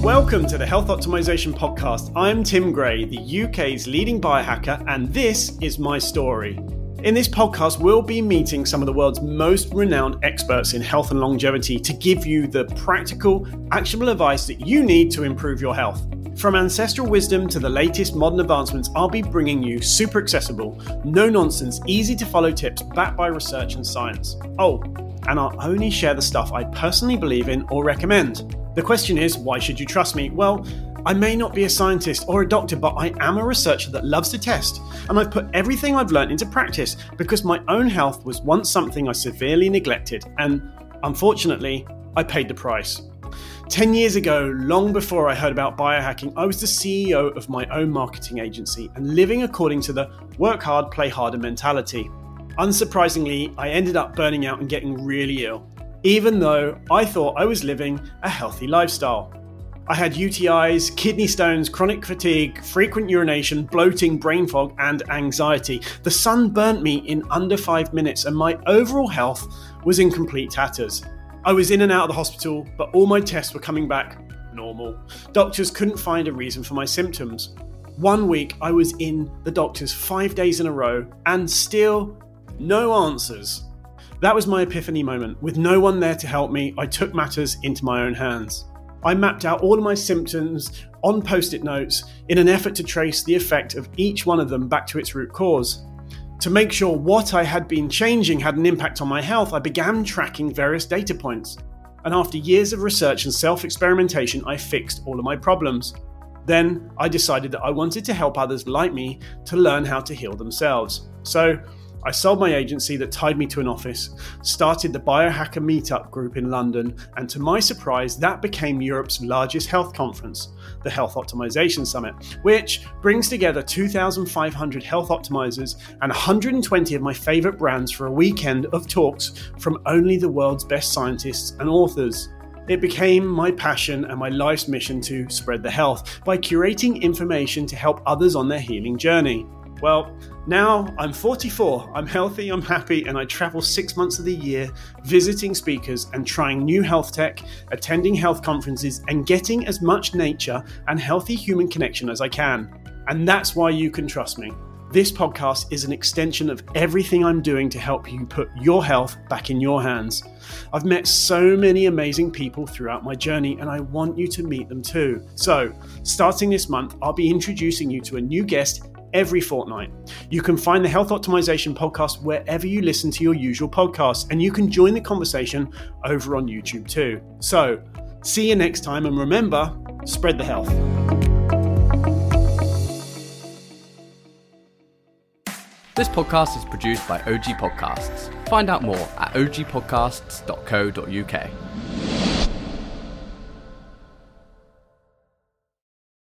Welcome to the Health Optimization Podcast. I'm Tim Gray, the UK's leading biohacker, and this is my story. In this podcast, we'll be meeting some of the world's most renowned experts in health and longevity to give you the practical, actionable advice that you need to improve your health. From ancestral wisdom to the latest modern advancements, I'll be bringing you super accessible, no nonsense, easy to follow tips backed by research and science. Oh, and I'll only share the stuff I personally believe in or recommend. The question is, why should you trust me? Well, I may not be a scientist or a doctor, but I am a researcher that loves to test, and I've put everything I've learned into practice because my own health was once something I severely neglected, and unfortunately, I paid the price. 10 years ago, long before I heard about biohacking, I was the CEO of my own marketing agency and living according to the work hard, play harder mentality. Unsurprisingly, I ended up burning out and getting really ill, even though I thought I was living a healthy lifestyle. I had UTIs, kidney stones, chronic fatigue, frequent urination, bloating, brain fog, and anxiety. The sun burnt me in under five minutes, and my overall health was in complete tatters. I was in and out of the hospital, but all my tests were coming back normal. Doctors couldn't find a reason for my symptoms. One week I was in the doctors five days in a row and still no answers. That was my epiphany moment. With no one there to help me, I took matters into my own hands. I mapped out all of my symptoms on post it notes in an effort to trace the effect of each one of them back to its root cause. To make sure what I had been changing had an impact on my health, I began tracking various data points. And after years of research and self experimentation, I fixed all of my problems. Then I decided that I wanted to help others like me to learn how to heal themselves. So I sold my agency that tied me to an office, started the Biohacker Meetup group in London, and to my surprise, that became Europe's largest health conference, the Health Optimization Summit, which brings together 2,500 health optimizers and 120 of my favorite brands for a weekend of talks from only the world's best scientists and authors. It became my passion and my life's mission to spread the health by curating information to help others on their healing journey. Well, now I'm 44, I'm healthy, I'm happy, and I travel six months of the year visiting speakers and trying new health tech, attending health conferences, and getting as much nature and healthy human connection as I can. And that's why you can trust me. This podcast is an extension of everything I'm doing to help you put your health back in your hands. I've met so many amazing people throughout my journey, and I want you to meet them too. So, starting this month, I'll be introducing you to a new guest every fortnight. You can find the Health Optimization podcast wherever you listen to your usual podcasts, and you can join the conversation over on YouTube too. So, see you next time, and remember spread the health. This podcast is produced by OG Podcasts. Find out more at ogpodcasts.co.uk.